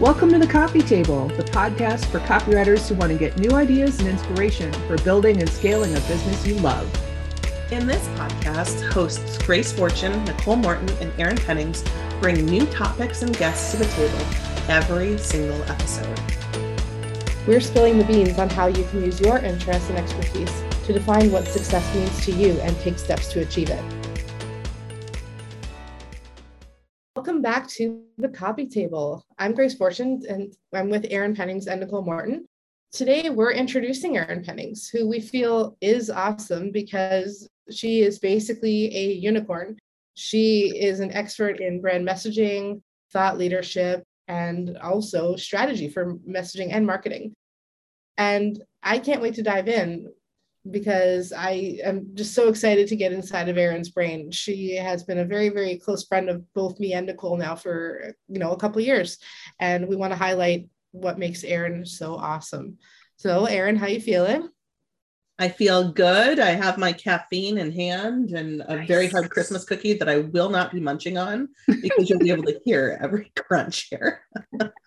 Welcome to the Copy Table, the podcast for copywriters who want to get new ideas and inspiration for building and scaling a business you love. In this podcast, hosts Grace Fortune, Nicole Morton, and Erin Pennings bring new topics and guests to the table every single episode. We're spilling the beans on how you can use your interests and expertise to define what success means to you and take steps to achieve it. Welcome back to the Copy Table. I'm Grace Fortune and I'm with Erin Pennings and Nicole Morton. Today, we're introducing Erin Pennings, who we feel is awesome because she is basically a unicorn. She is an expert in brand messaging, thought leadership, and also strategy for messaging and marketing. And I can't wait to dive in because I am just so excited to get inside of Erin's brain. She has been a very, very close friend of both me and Nicole now for you know a couple years, and we want to highlight what makes Erin so awesome. So, Erin, how are you feeling? I feel good. I have my caffeine in hand and a nice. very hard Christmas cookie that I will not be munching on because you'll be able to hear every crunch here.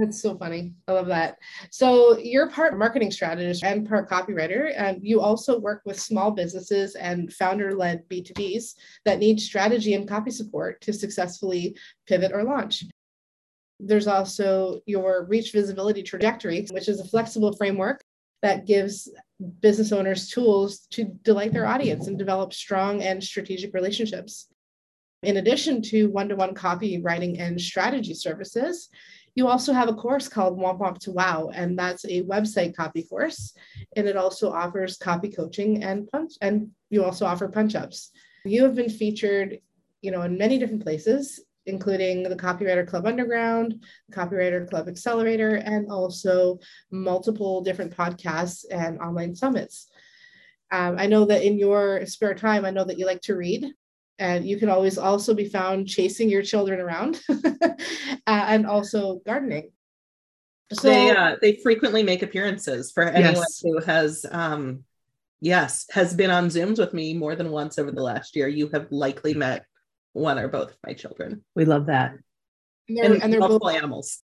That's so funny. I love that. So you're part marketing strategist and part copywriter, and you also work with small businesses and founder-led B2Bs that need strategy and copy support to successfully pivot or launch. There's also your reach visibility trajectory, which is a flexible framework that gives business owners tools to delight their audience and develop strong and strategic relationships. In addition to one to one copywriting and strategy services, you also have a course called Womp Womp to Wow, and that's a website copy course. And it also offers copy coaching and punch, and you also offer punch ups. You have been featured, you know, in many different places, including the Copywriter Club Underground, Copywriter Club Accelerator, and also multiple different podcasts and online summits. Um, I know that in your spare time, I know that you like to read and you can always also be found chasing your children around uh, and also gardening. So they uh, they frequently make appearances for anyone yes. who has um yes has been on zooms with me more than once over the last year. You have likely met one or both of my children. We love that. And they're, and, and they're both animals.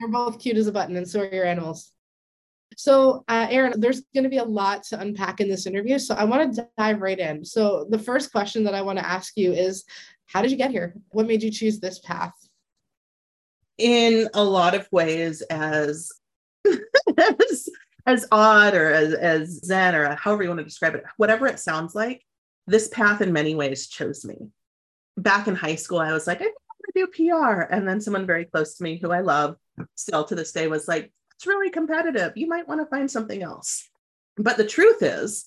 They're both cute as a button and so are your animals so, uh, Erin, there's going to be a lot to unpack in this interview. So, I want to dive right in. So, the first question that I want to ask you is How did you get here? What made you choose this path? In a lot of ways, as as, as odd or as, as zen or however you want to describe it, whatever it sounds like, this path in many ways chose me. Back in high school, I was like, I want to do PR. And then someone very close to me who I love still to this day was like, it's really competitive. You might want to find something else. But the truth is,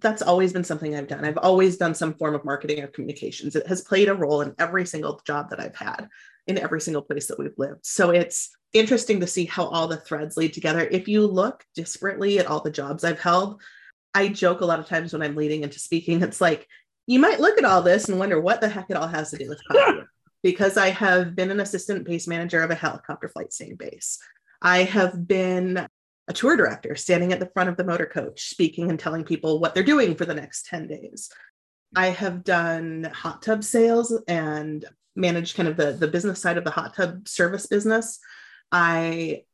that's always been something I've done. I've always done some form of marketing or communications. It has played a role in every single job that I've had, in every single place that we've lived. So it's interesting to see how all the threads lead together. If you look disparately at all the jobs I've held, I joke a lot of times when I'm leading into speaking, it's like, you might look at all this and wonder what the heck it all has to do with copy. because I have been an assistant base manager of a helicopter flightseeing base. I have been a tour director standing at the front of the motor coach, speaking and telling people what they're doing for the next 10 days. I have done hot tub sales and managed kind of the, the business side of the hot tub service business. I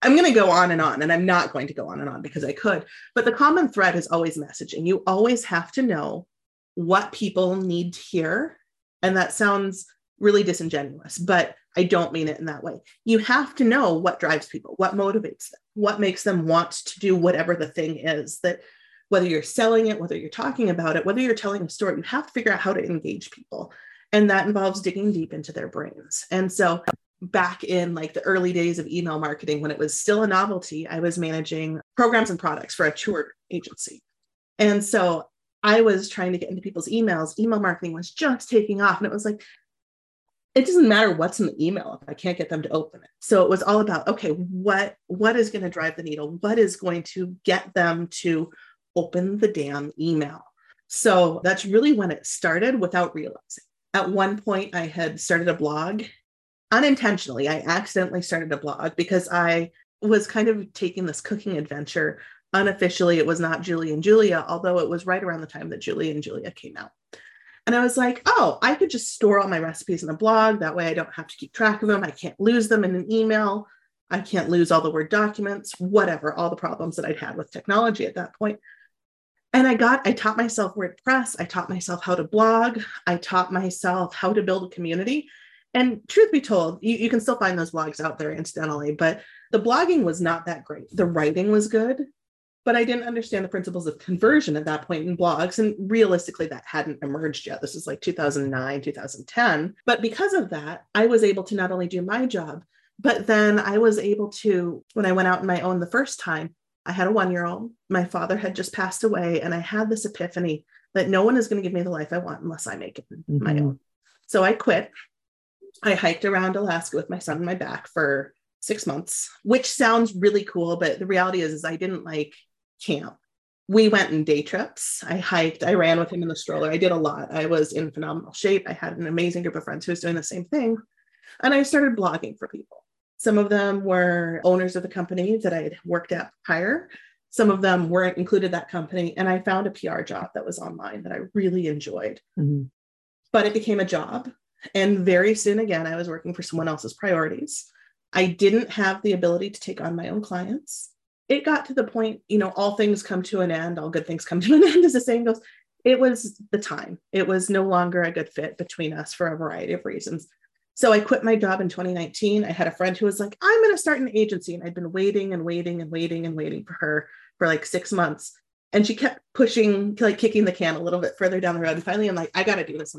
I'm going to go on and on, and I'm not going to go on and on because I could. But the common thread is always messaging. You always have to know what people need to hear. And that sounds really disingenuous, but I don't mean it in that way. You have to know what drives people, what motivates them, what makes them want to do whatever the thing is that whether you're selling it, whether you're talking about it, whether you're telling a story, you have to figure out how to engage people. And that involves digging deep into their brains. And so back in like the early days of email marketing when it was still a novelty, I was managing programs and products for a tour agency. And so I was trying to get into people's emails. Email marketing was just taking off. And it was like, it doesn't matter what's in the email if I can't get them to open it. So it was all about okay, what what is going to drive the needle? What is going to get them to open the damn email? So that's really when it started without realizing. At one point I had started a blog unintentionally. I accidentally started a blog because I was kind of taking this cooking adventure unofficially. It was not Julie and Julia, although it was right around the time that Julie and Julia came out. And I was like, oh, I could just store all my recipes in a blog. That way I don't have to keep track of them. I can't lose them in an email. I can't lose all the Word documents, whatever, all the problems that I'd had with technology at that point. And I got, I taught myself WordPress. I taught myself how to blog. I taught myself how to build a community. And truth be told, you, you can still find those blogs out there incidentally, but the blogging was not that great. The writing was good, but I didn't understand the principles of conversion at that point in blogs. And realistically, that hadn't emerged yet. This is like 2009, 2010. But because of that, I was able to not only do my job, but then I was able to, when I went out on my own the first time, I had a one year old. My father had just passed away, and I had this epiphany that no one is going to give me the life I want unless I make it mm-hmm. my own. So I quit. I hiked around Alaska with my son on my back for six months, which sounds really cool, but the reality is, is I didn't like camp. We went in day trips. I hiked. I ran with him in the stroller. I did a lot. I was in phenomenal shape. I had an amazing group of friends who was doing the same thing, and I started blogging for people. Some of them were owners of the company that I had worked at prior. Some of them weren't included that company. And I found a PR job that was online that I really enjoyed. Mm-hmm. But it became a job. And very soon again, I was working for someone else's priorities. I didn't have the ability to take on my own clients. It got to the point, you know, all things come to an end, all good things come to an end, as the saying goes. It was the time. It was no longer a good fit between us for a variety of reasons. So I quit my job in 2019. I had a friend who was like, I'm going to start an agency. And I'd been waiting and waiting and waiting and waiting for her for like six months. And she kept pushing, like kicking the can a little bit further down the road. And finally, I'm like, I got to do this.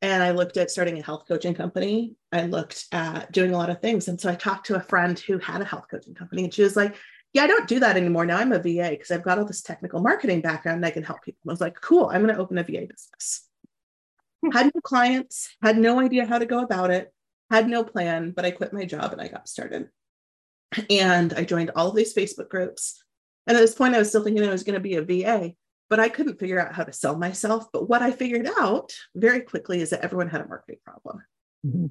And I looked at starting a health coaching company. I looked at doing a lot of things. And so I talked to a friend who had a health coaching company. And she was like, Yeah, I don't do that anymore. Now I'm a VA because I've got all this technical marketing background and I can help people. I was like, Cool, I'm going to open a VA business hmm. had no clients, had no idea how to go about it, had no plan, but I quit my job and I got started. And I joined all of these Facebook groups. And at this point, I was still thinking I was going to be a VA, but I couldn't figure out how to sell myself. But what I figured out very quickly is that everyone had a marketing problem. Mm-hmm.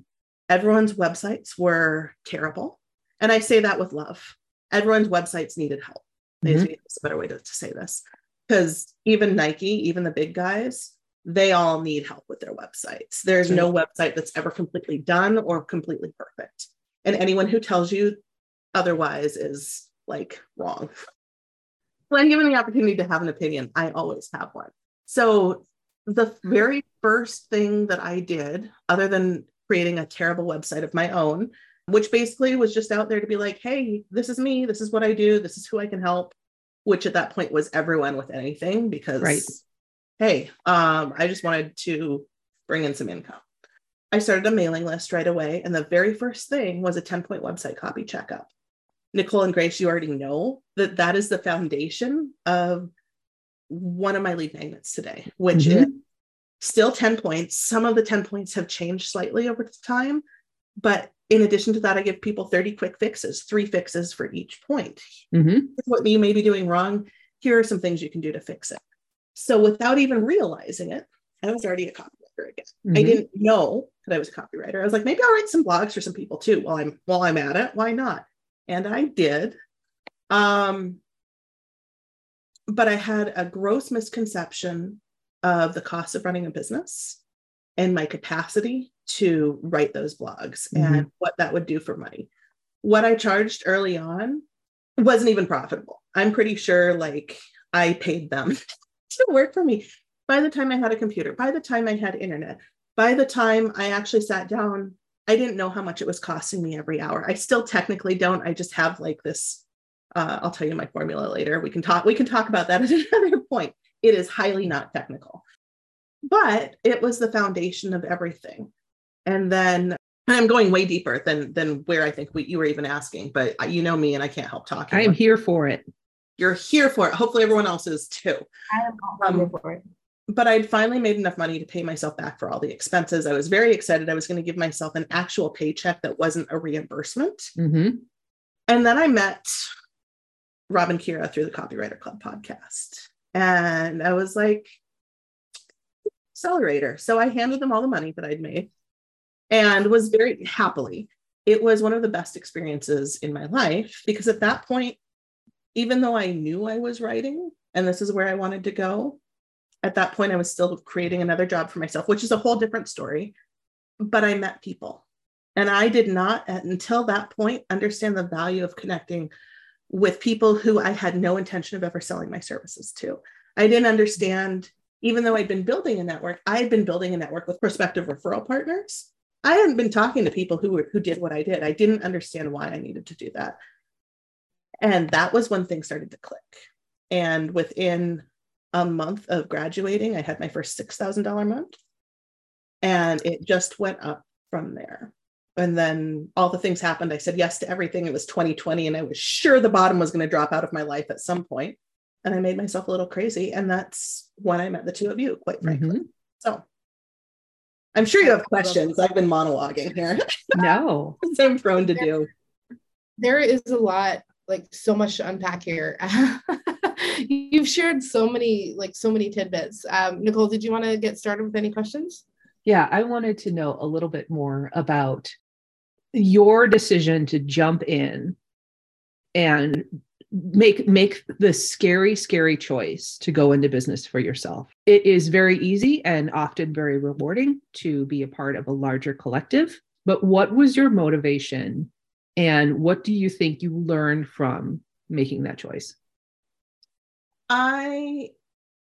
Everyone's websites were terrible. And I say that with love. Everyone's websites needed help. Mm-hmm. There's a better way to, to say this. Because even Nike, even the big guys, they all need help with their websites. There's no website that's ever completely done or completely perfect. And anyone who tells you otherwise is like wrong. When given the opportunity to have an opinion, I always have one. So, the very first thing that I did, other than creating a terrible website of my own, which basically was just out there to be like, hey, this is me, this is what I do, this is who I can help, which at that point was everyone with anything because right hey, um, I just wanted to bring in some income. I started a mailing list right away. And the very first thing was a 10 point website copy checkup. Nicole and Grace, you already know that that is the foundation of one of my lead magnets today, which mm-hmm. is still 10 points. Some of the 10 points have changed slightly over time. But in addition to that, I give people 30 quick fixes, three fixes for each point. Mm-hmm. What you may be doing wrong, here are some things you can do to fix it. So without even realizing it, I was already a copywriter again. Mm-hmm. I didn't know that I was a copywriter. I was like, maybe I'll write some blogs for some people too while I'm while I'm at it. Why not? And I did. Um, but I had a gross misconception of the cost of running a business and my capacity to write those blogs mm-hmm. and what that would do for money. What I charged early on wasn't even profitable. I'm pretty sure like I paid them to work for me. By the time I had a computer, by the time I had internet, by the time I actually sat down, I didn't know how much it was costing me every hour. I still technically don't. I just have like this. Uh, I'll tell you my formula later. We can talk. We can talk about that at another point. It is highly not technical, but it was the foundation of everything. And then and I'm going way deeper than than where I think we, you were even asking. But you know me, and I can't help talking. I am here for it you're here for it. Hopefully, everyone else is too. I am um, here for it. But I'd finally made enough money to pay myself back for all the expenses. I was very excited. I was going to give myself an actual paycheck that wasn't a reimbursement. Mm-hmm. And then I met Rob and Kira through the Copywriter Club podcast. And I was like, accelerator. So I handed them all the money that I'd made and was very happily. It was one of the best experiences in my life because at that point, even though I knew I was writing and this is where I wanted to go, At that point, I was still creating another job for myself, which is a whole different story. But I met people. And I did not, until that point, understand the value of connecting with people who I had no intention of ever selling my services to. I didn't understand, even though I'd been building a network, I had been building a network with prospective referral partners. I hadn't been talking to people who were, who did what I did. I didn't understand why I needed to do that. And that was when things started to click. And within a month of graduating, I had my first $6,000 month. And it just went up from there. And then all the things happened. I said yes to everything. It was 2020, and I was sure the bottom was going to drop out of my life at some point. And I made myself a little crazy. And that's when I met the two of you, quite frankly. Mm-hmm. So I'm sure you have questions. I've been monologuing here. No, I'm prone to do. There is a lot, like so much to unpack here. You've shared so many, like so many tidbits. Um, Nicole, did you want to get started with any questions? Yeah, I wanted to know a little bit more about your decision to jump in and make make the scary scary choice to go into business for yourself it is very easy and often very rewarding to be a part of a larger collective but what was your motivation and what do you think you learned from making that choice i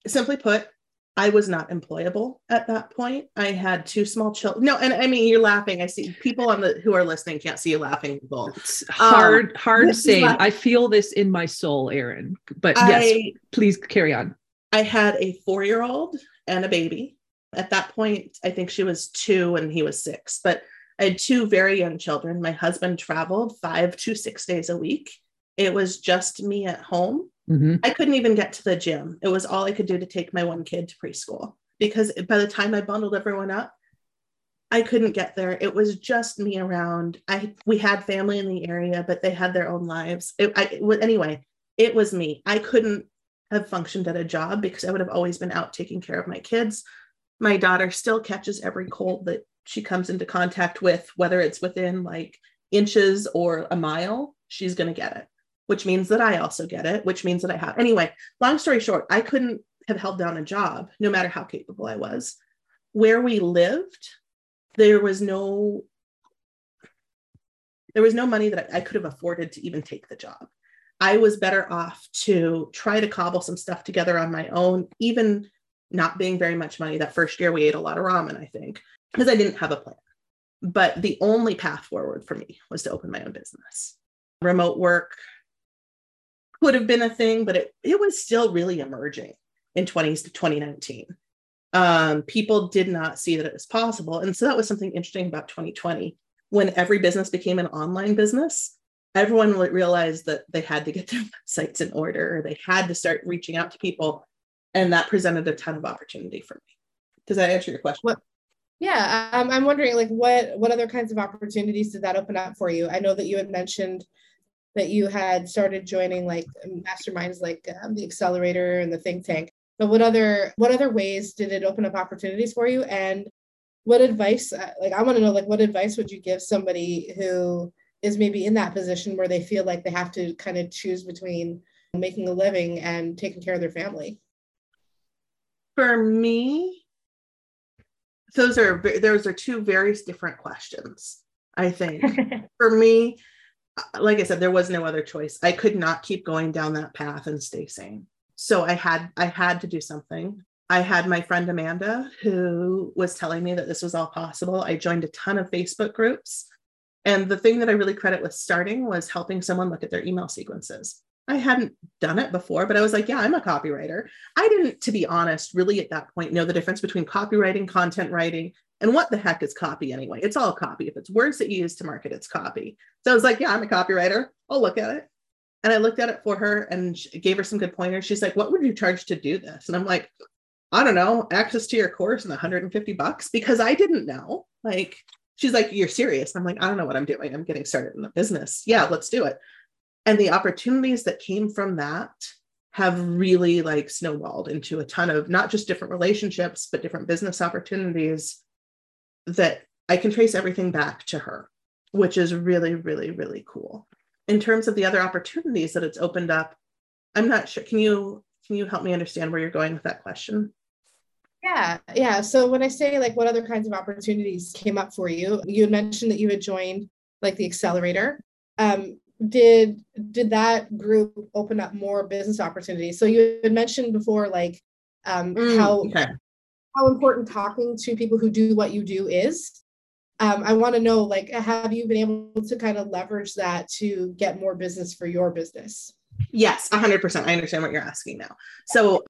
simply put I was not employable at that point. I had two small children. No, and I mean you're laughing. I see people on the who are listening can't see you laughing. It's hard, um, hard saying. I feel this in my soul, Erin. But yes, please carry on. I had a four-year-old and a baby. At that point, I think she was two and he was six. But I had two very young children. My husband traveled five to six days a week. It was just me at home Mm-hmm. I couldn't even get to the gym. It was all I could do to take my one kid to preschool because by the time I bundled everyone up, I couldn't get there. It was just me around. I we had family in the area, but they had their own lives. It, I, it, anyway, it was me. I couldn't have functioned at a job because I would have always been out taking care of my kids. My daughter still catches every cold that she comes into contact with, whether it's within like inches or a mile, she's going to get it which means that I also get it, which means that I have. Anyway, long story short, I couldn't have held down a job no matter how capable I was. Where we lived, there was no there was no money that I, could have afforded to even take the job. I was better off to try to cobble some stuff together on my own, even not being very much money. That first year, we ate a lot of ramen, I think, because I didn't have a plan. But the only path forward for me was to open my own business. Remote work, could have been a thing, but it, it was still really emerging in 20, 2019. Um, people did not see that it was possible. And so that was something interesting about 2020. When every business became an online business, everyone realized that they had to get their websites in order, or they had to start reaching out to people. And that presented a ton of opportunity for me. Does that answer your question? What, yeah, um, I'm wondering, like, what what other kinds of opportunities did that open up for you? I know that you had mentioned that you had started joining like masterminds like um, the accelerator and the think tank. But what other what other ways did it open up opportunities for you? And what advice uh, like i want to know like what advice would you give somebody who is maybe in that position where they feel like they have to kind of choose between making a living and taking care of their family? For me those are those are two very different questions i think. For me like I said, there was no other choice. I could not keep going down that path and stay sane. So I had I had to do something. I had my friend Amanda who was telling me that this was all possible. I joined a ton of Facebook groups. And the thing that I really credit with starting was helping someone look at their email sequences. I hadn't done it before, but I was like, yeah, I'm a copywriter. I didn't, to be honest, really at that point know the difference between copywriting, content writing, and what the heck is copy anyway? It's all copy. If it's words that you use to market, it's copy. So I was like, yeah, I'm a copywriter. I'll look at it. And I looked at it for her and gave her some good pointers. She's like, what would you charge to do this? And I'm like, I don't know, access to your course and 150 bucks because I didn't know. Like, she's like, you're serious. I'm like, I don't know what I'm doing. I'm getting started in the business. Yeah, let's do it. And the opportunities that came from that have really like snowballed into a ton of not just different relationships, but different business opportunities that I can trace everything back to her, which is really, really, really cool. In terms of the other opportunities that it's opened up, I'm not sure. Can you can you help me understand where you're going with that question? Yeah, yeah. So when I say like what other kinds of opportunities came up for you, you had mentioned that you had joined like the accelerator. Um, did did that group open up more business opportunities? So you had mentioned before like um, Mm, how okay. how important talking to people who do what you do is. Um, I want to know like have you been able to kind of leverage that to get more business for your business? Yes, 100%. I understand what you're asking now. So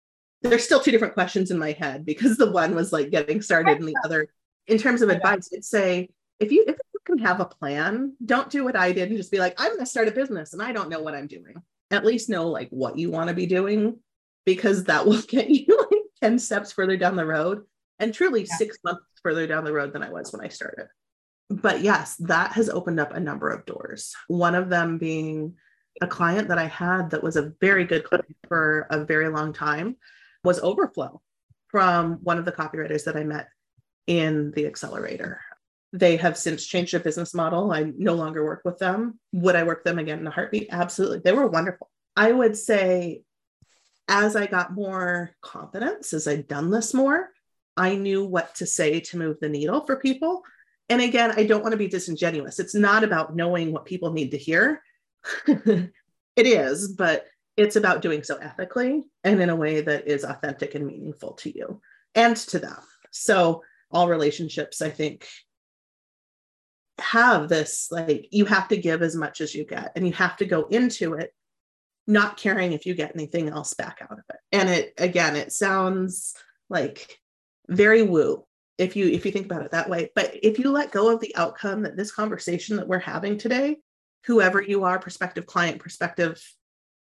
there's still two different questions in my head because the one was like getting started and the other in terms of advice it'd say if you if can have a plan don't do what i did and just be like i'm going to start a business and i don't know what i'm doing at least know like what you want to be doing because that will get you like 10 steps further down the road and truly Yeah. six months further down the road than i was when i started but yes that has opened up a number of doors one of them being a client that i had that was a very good client for a very long time was overflow from one of the copywriters that I met in the accelerator. They have since changed their business model. I no longer work with them. Would I work them again in a heartbeat? Absolutely. They were wonderful. I would say, as I got more confidence, as I'd done this more, I knew what to say to move the needle for people. And again, I don't want to be disingenuous. It's not about knowing what people need to hear. it is, but it's about doing so ethically and in a way that is authentic and meaningful to you and to them. So, all relationships, I think, have this like you have to give as much as you get, and you have to go into it not caring if you get anything else back out of it. And it, again, it sounds like very woo if you if you think about it that way but if you let go of the outcome that this conversation that we're having today whoever you are prospective client prospective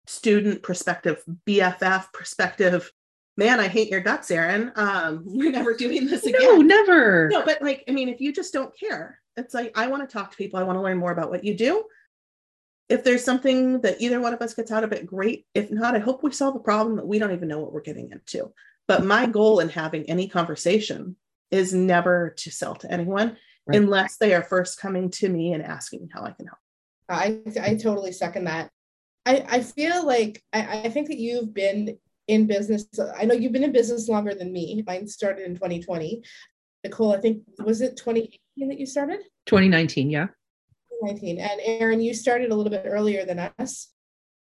student perspective, BFF perspective. Man, I hate your guts, Erin. Um, we're never doing this again. No, never. No, but like, I mean, if you just don't care, it's like, I want to talk to people. I want to learn more about what you do. If there's something that either one of us gets out of it, great. If not, I hope we solve a problem that we don't even know what we're getting into. But my goal in having any conversation is never to sell to anyone Right. unless they are first coming to me and asking how I can help. I I totally second that. I I feel like I, I think that you've been in business. I know you've been in business longer than me. Mine started in 2020. Nicole, I think was it 2018 that you started? 2019, yeah. 2019. And Erin, you started a little bit earlier than us.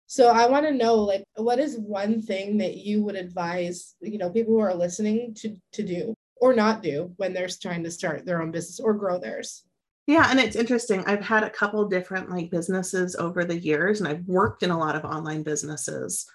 So I want to know, like, what is one thing that you would advise, you know, people who are listening to to do or not do when they're trying to start their own business or grow theirs? Yeah, and it's interesting. I've had a couple different like businesses over the years, and I've worked in a lot of online businesses.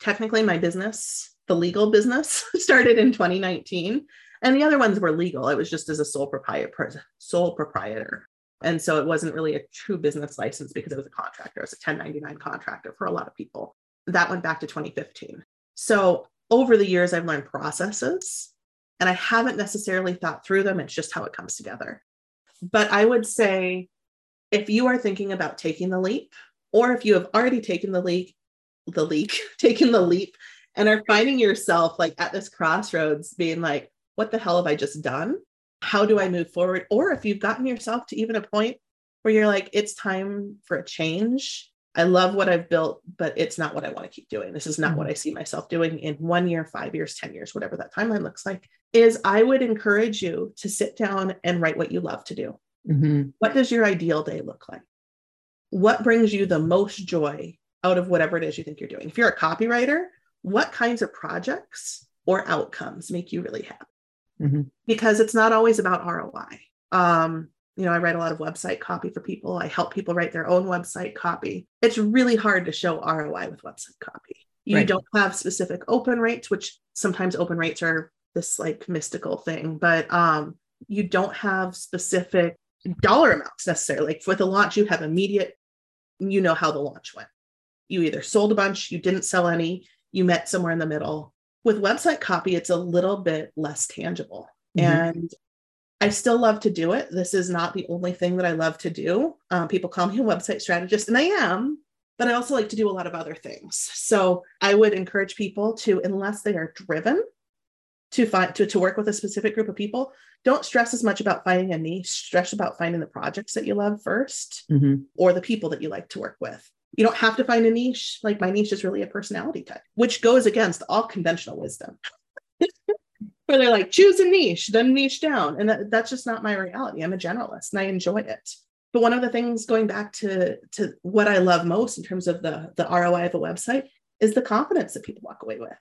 Technically, my business, the legal business, started in 2019, and the other ones were legal. It was just as a sole proprietor, sole proprietor, and so it wasn't really a true business license because it was a contractor. It was a 1099 contractor for a lot of people. That went back to 2015. So over the years, I've learned processes, and I haven't necessarily thought through them. It's just how it comes together but I would say if you are thinking about taking the leap, or if you have already taken the leap, the leak, taken the leap, and are finding yourself like at this crossroads being like, what the hell have I just done? How do I move forward? Or if you've gotten yourself to even a point where you're like, it's time for a change. I love what I've built, but it's not what I want to keep doing. This is not what I see myself doing in one year, five years, 10 years, whatever that timeline looks like. Is I would encourage you to sit down and write what you love to do. Mhm. What does your ideal day look like? What brings you the most joy out of whatever it is you think you're doing? If you're a copywriter, what kinds of projects or outcomes make you really happy? Mhm. Because it's not always about ROI. Um, you know, I write a lot of website copy for people. I help people write their own website copy. It's really hard to show ROI with website copy. You Right. don't have specific open rates, which sometimes open rates are this like mystical thing, but um, you don't have specific dollar amounts necessarily. Like with a launch, you have immediate, you know how the launch went. You either sold a bunch, you didn't sell any, you met somewhere in the middle. With website copy, it's a little bit less tangible. Mhm. And I still love to do it. This is not the only thing that I love to do. Um, people call me a website strategist, and I am, but I also like to do a lot of other things. So I would encourage people to, unless they are driven to find to, to work with a specific group of people, don't stress as much about finding a niche, stress about finding the projects that you love first Mhm. or the people that you like to work with. You don't have to find a niche. Like my niche is really a personality type, which goes against all conventional wisdom. where they're like, choose a niche, then niche down. And that, that's just not my reality. I'm a generalist and I enjoy it. But one of the things going back to, to what I love most in terms of the, the ROI of a website is the confidence that people walk away with.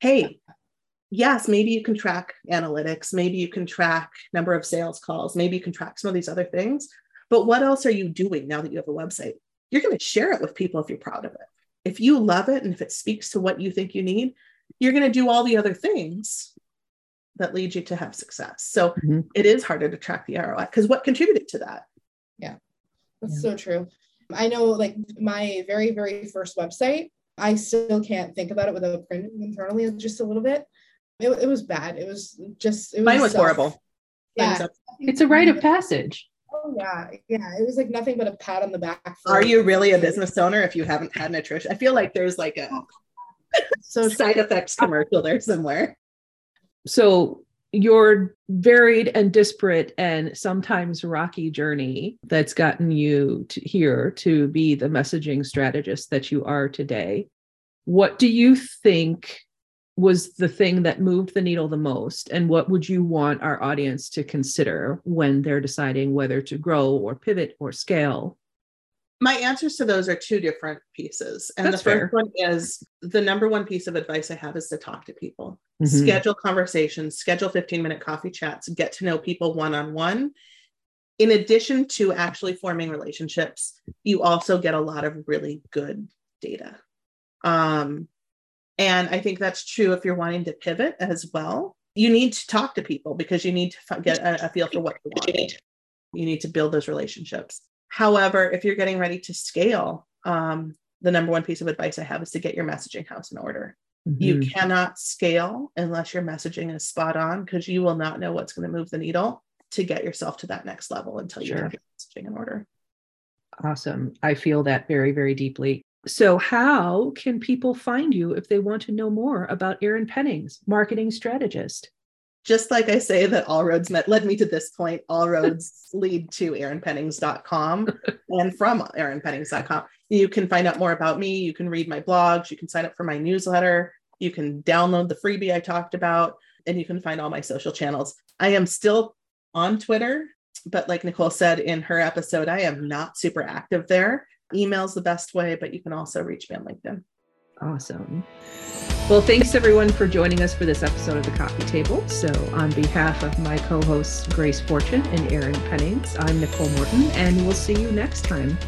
Hey, yes, maybe you can track analytics, maybe you can track number of sales calls, maybe you can track some of these other things. But what else are you doing now that you have a website? You're going to share it with people if you're proud of it. If you love it and if it speaks to what you think you need, you're going to do all the other things that lead you to have success. So mm-hmm. it is harder to track the ROI because what contributed to that? Yeah, that's yeah. so true. I know, like my very, very first website, I still can't think about it without cringing internally just a little bit. It, it was bad. It was just, it was mine was self- horrible. Yeah. It's a rite of passage. Oh yeah, yeah. It was like nothing but a pat on the back. Are you really a business owner if you haven't had nutrition? I feel like there's like a so side effects commercial there somewhere. So your varied and disparate and sometimes rocky journey that's gotten you to here to be the messaging strategist that you are today. What do you think was the thing that moved the needle the most? And what would you want our audience to consider when they're deciding whether to grow or pivot or scale? My answers to those are two different pieces. And That's the first fair. one is the number one piece of advice i have is to talk to people. Mm-hmm. schedule conversations schedule 15 minute coffee chats get to know people one-on-one. In addition to actually forming relationships you also get a lot of really good data. Um, and I think that's true if you're wanting to pivot as well. You need to talk to people because you need to get a, a feel for what you want. You need to build those relationships. However, if you're getting ready to scale, um, the number one piece of advice I have is to get your messaging house in order. Mm-hmm. You cannot scale unless your messaging is spot on because you will not know what's going to move the needle to get yourself to that next level until you have your messaging in order. Awesome. I feel that very, very deeply. So, how can people find you if they want to know more about Erin Pennings, marketing strategist? Just like I say that all roads met, led me to this point, all roads lead to erinpennings.com and from erinpennings.com. You can find out more about me. You can read my blogs. You can sign up for my newsletter. You can download the freebie I talked about, and you can find all my social channels. I am still on Twitter, but like Nicole said in her episode, I am not super active there. Email's the best way, but you can also reach me on LinkedIn. Awesome. Well, thanks everyone for joining us for this episode of the Copy Table. So, on behalf of my co hosts, Grace Fortune and Erin Pennings, I'm Nicole Morton, and we'll see you next time.